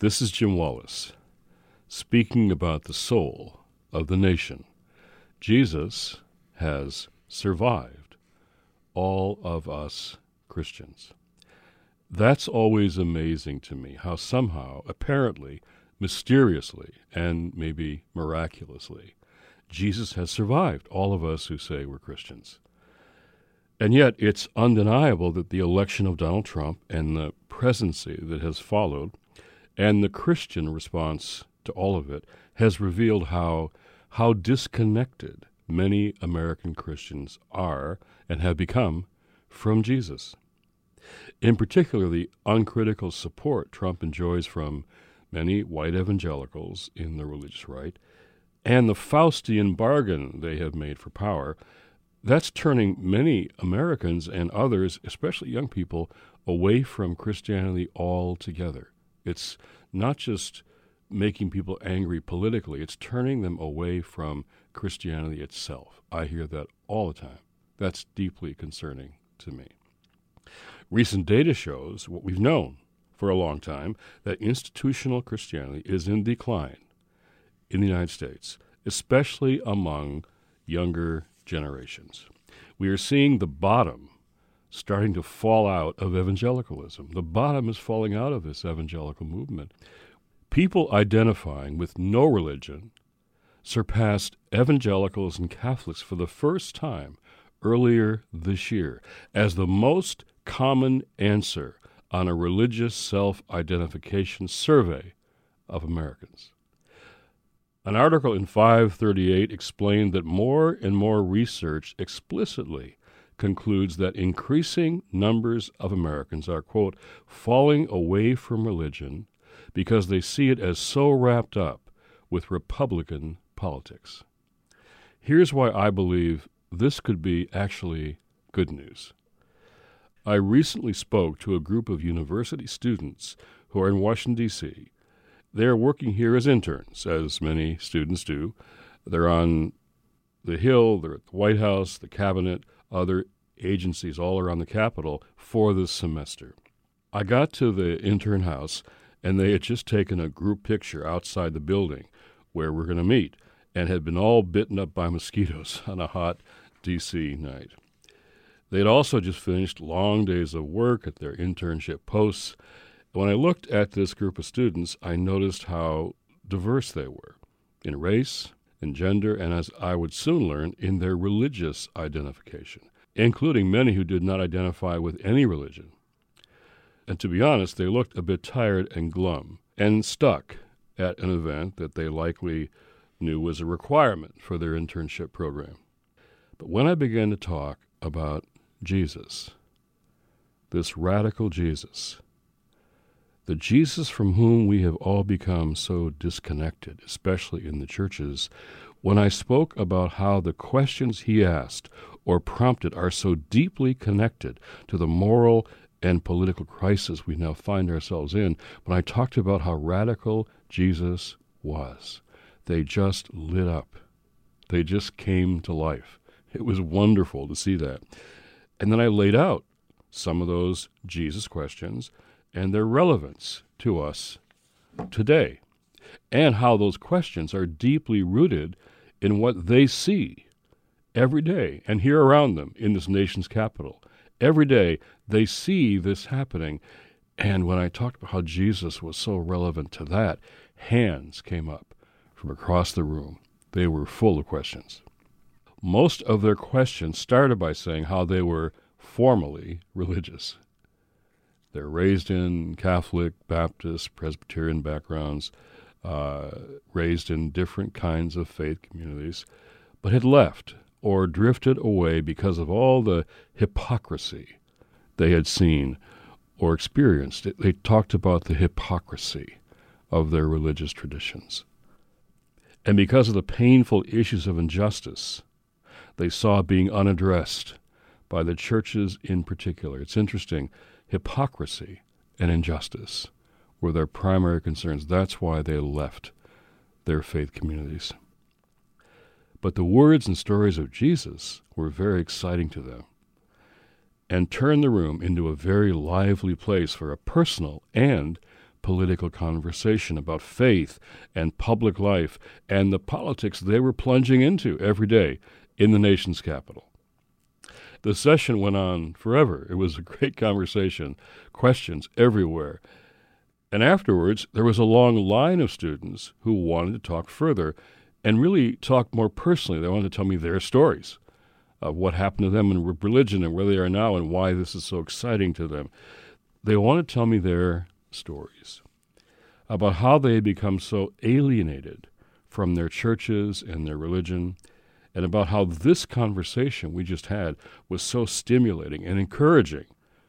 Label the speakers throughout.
Speaker 1: This is Jim Wallis speaking about the soul of the nation. Jesus has survived all of us Christians. That's always amazing to me how somehow, apparently, mysteriously, and maybe miraculously, Jesus has survived all of us who say we're Christians. And yet, it's undeniable that the election of Donald Trump and the presidency that has followed, and the Christian response to all of it, has revealed how, how disconnected many American Christians are and have become from Jesus. In particular, the uncritical support Trump enjoys from many white evangelicals in the religious right, and the Faustian bargain they have made for power, that's turning many Americans and others, especially young people, away from Christianity altogether. It's not just making people angry politically, it's turning them away from Christianity itself. I hear that all the time. That's deeply concerning to me. Recent data shows what we've known for a long time that institutional Christianity is in decline in the United States, especially among younger generations. We are seeing the bottom starting to fall out of evangelicalism. The bottom is falling out of this evangelical movement. People identifying with no religion surpassed evangelicals and Catholics for the first time earlier this year as the most common answer on a religious self identification survey of Americans. An article in 538 explained that more and more research explicitly concludes that increasing numbers of Americans are, quote, falling away from religion because they see it as so wrapped up with Republican politics. Here's why I believe this could be actually good news. I recently spoke to a group of university students who are in Washington, D.C. They are working here as interns, as many students do. They're on the Hill, they're at the White House, the Cabinet, other agencies all around the Capitol for this semester. I got to the intern house, and they had just taken a group picture outside the building where we're going to meet and had been all bitten up by mosquitoes on a hot D.C. night. They had also just finished long days of work at their internship posts. When I looked at this group of students, I noticed how diverse they were in race, in gender, and as I would soon learn, in their religious identification, including many who did not identify with any religion. And to be honest, they looked a bit tired and glum and stuck at an event that they likely knew was a requirement for their internship program. But when I began to talk about Jesus, this radical Jesus, the Jesus from whom we have all become so disconnected, especially in the churches, when I spoke about how the questions he asked or prompted are so deeply connected to the moral and political crisis we now find ourselves in, when I talked about how radical Jesus was, they just lit up. They just came to life. It was wonderful to see that. And then I laid out some of those Jesus questions and their relevance to us today, and how those questions are deeply rooted in what they see every day and hear around them in this nation's capital. Every day they see this happening. And when I talked about how Jesus was so relevant to that, hands came up from across the room. They were full of questions. Most of their questions started by saying how they were formally religious. They're raised in Catholic, Baptist, Presbyterian backgrounds, uh, raised in different kinds of faith communities, but had left or drifted away because of all the hypocrisy they had seen or experienced. They talked about the hypocrisy of their religious traditions. And because of the painful issues of injustice they saw being unaddressed by the churches in particular. It's interesting. Hypocrisy and injustice were their primary concerns. That's why they left their faith communities. But the words and stories of Jesus were very exciting to them and turned the room into a very lively place for a personal and political conversation about faith and public life and the politics they were plunging into every day in the nation's capital. The session went on forever. It was a great conversation, questions everywhere. And afterwards, there was a long line of students who wanted to talk further and really talk more personally. They wanted to tell me their stories of what happened to them in religion and where they are now and why this is so exciting to them. They want to tell me their stories about how they become so alienated from their churches and their religion, and about how this conversation we just had was so stimulating and encouraging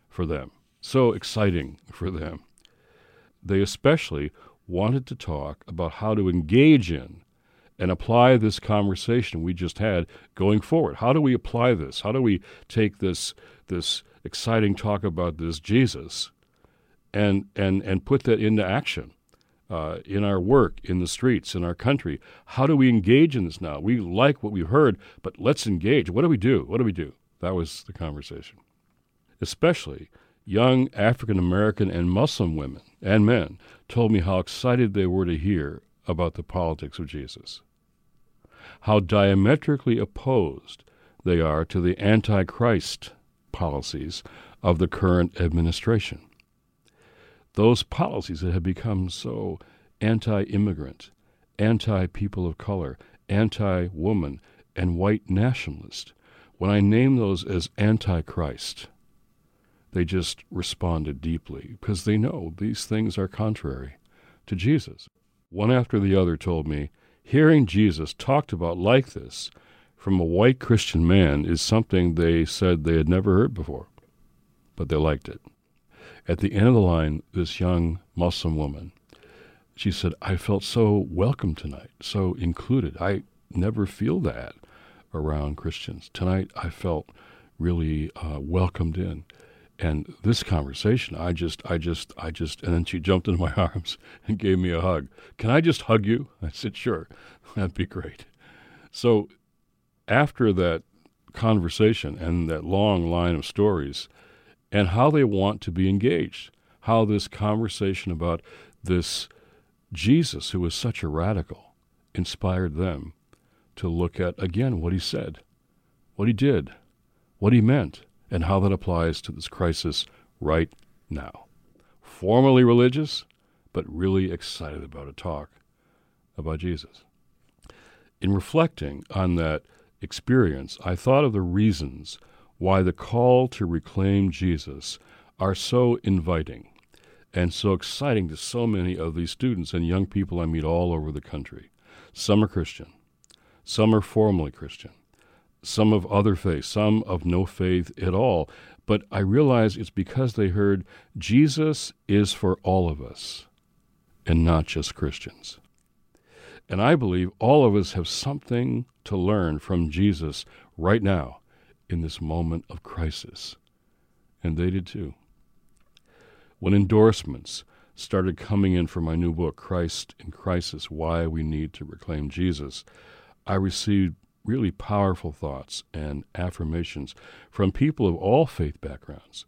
Speaker 1: for them, so exciting for them. They especially wanted to talk about how to engage in and apply this conversation we just had going forward. How do we apply this? How do we take this this exciting talk about this Jesus and and and put that into action uh, in our work, in the streets, in our country? How do we engage in this now? We like what we've heard, but let's engage. What do we do? What do we do? That was the conversation. Especially young African American and Muslim women and men told me how excited they were to hear about the politics of Jesus how diametrically opposed they are to the Antichrist policies of the current administration. Those policies that have become so anti immigrant, anti people of color, anti woman, and white nationalist, when I name those as antichrist, they just responded deeply because they know these things are contrary to Jesus. One after the other told me, hearing Jesus talked about like this from a white Christian man is something they said they had never heard before, but they liked it. At the end of the line, this young Muslim woman, she said, I felt so welcome tonight, so included. I never feel that around Christians. Tonight, I felt really uh, welcomed in. And this conversation i just i just i just and then she jumped into my arms and gave me a hug. Can i just hug you? I said sure. That'd be great. So after that conversation and that long line of stories and how they want to be engaged how this conversation about this jesus who was such a radical inspired them to look at again what he said what he did what he meant and how that applies to this crisis right now. Formally religious, but really excited about a talk about Jesus. In reflecting on that experience, I thought of the reasons why the call to reclaim Jesus are so inviting and so exciting to so many of these students and young people I meet all over the country. Some are Christian, some are formally Christian, some of other faith, some of no faith at all. But I realize it's because they heard Jesus is for all of us and not just Christians. And I believe all of us have something to learn from Jesus right now in this moment of crisis. And they did too. When endorsements started coming in for my new book, Christ in Crisis Why We Need to Reclaim Jesus, I received really powerful thoughts and affirmations from people of all faith backgrounds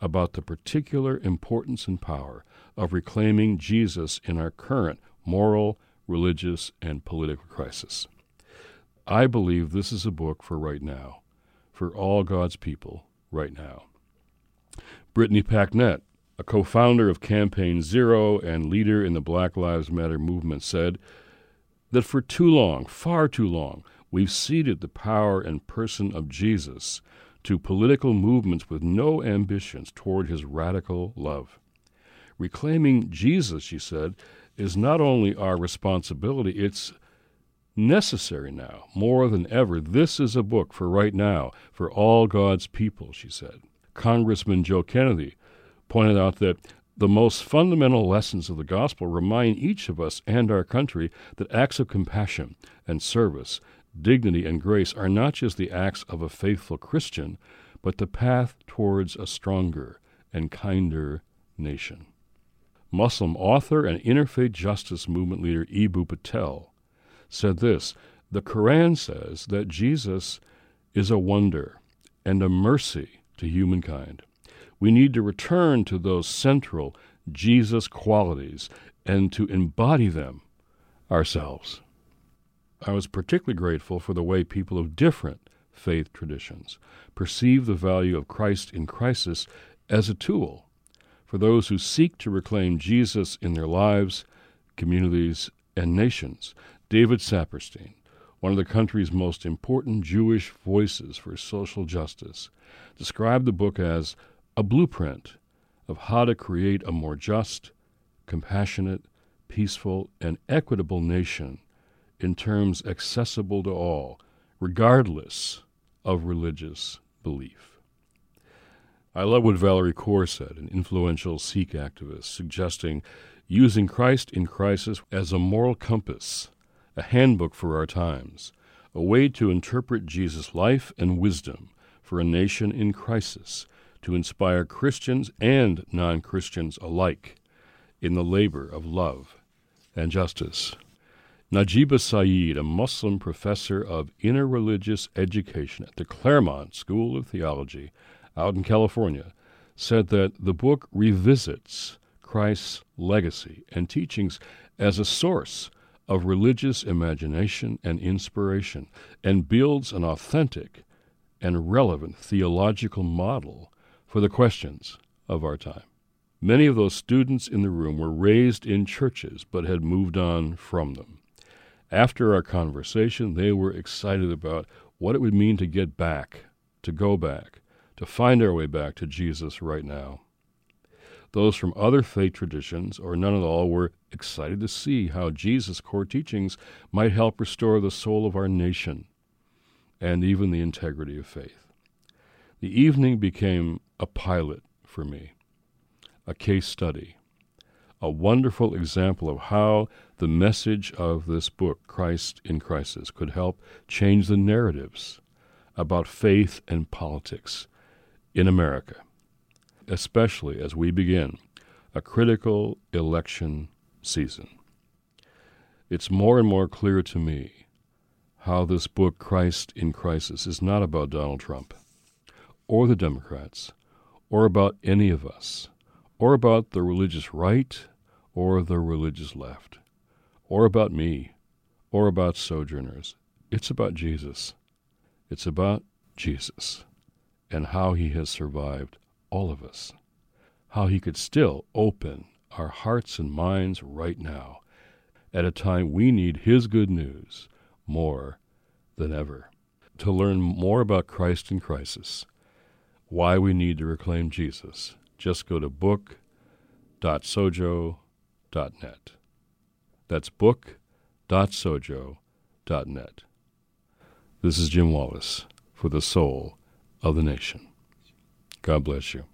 Speaker 1: about the particular importance and power of reclaiming Jesus in our current moral, religious, and political crisis. I believe this is a book for right now, for all God's people right now. Brittany Packnett, a co founder of Campaign Zero and leader in the Black Lives Matter movement, said that for too long, far too long, We've ceded the power and person of Jesus to political movements with no ambitions toward his radical love. Reclaiming Jesus, she said, is not only our responsibility, it's necessary now, more than ever. This is a book for right now, for all God's people, she said. Congressman Joe Kennedy pointed out that the most fundamental lessons of the gospel remind each of us and our country that acts of compassion and service dignity, and grace are not just the acts of a faithful Christian, but the path towards a stronger and kinder nation. Muslim author and interfaith justice movement leader Eboo Patel said this The Quran says that Jesus is a wonder and a mercy to humankind. We need to return to those central, Jesus qualities and to embody them ourselves. I was particularly grateful for the way people of different faith traditions perceive the value of Christ in crisis as a tool for those who seek to reclaim Jesus in their lives, communities, and nations. David Saperstein, one of the country's most important Jewish voices for social justice, described the book as a blueprint of how to create a more just, compassionate, peaceful, and equitable nation in terms accessible to all, regardless of religious belief. I love what Valerie Kaur said, an influential Sikh activist, suggesting using Christ in crisis as a moral compass, a handbook for our times, a way to interpret Jesus' life and wisdom for a nation in crisis, to inspire Christians and non Christians alike in the labor of love and justice. Najeeba Syeed, a Muslim professor of interreligious education at the Claremont School of Theology out in California, said that the book revisits Christ's legacy and teachings as a source of religious imagination and inspiration and builds an authentic and relevant theological model for the questions of our time. Many of those students in the room were raised in churches but had moved on from them. After our conversation, they were excited about what it would mean to get back, to go back, to find our way back to Jesus right now. Those from other faith traditions, or none at all, were excited to see how Jesus' core teachings might help restore the soul of our nation and even the integrity of faith. The evening became a pilot for me a case study, a wonderful example of how the message of this book, Christ in Crisis, could help change the narratives about faith and politics in America, especially as we begin a critical election season. It's more and more clear to me how this book, Christ in Crisis, is not about Donald Trump or the Democrats or about any of us or about the religious right or the religious left, or about me, or about sojourners. It's about Jesus. It's about Jesus and how he has survived all of us, how he could still open our hearts and minds right now at a time we need his good news more than ever. To learn more about Christ in crisis, why we need to reclaim Jesus, just go to book.sojo.net. That's book.sojo.net. This is Jim Wallis for the soul of the nation. God bless you.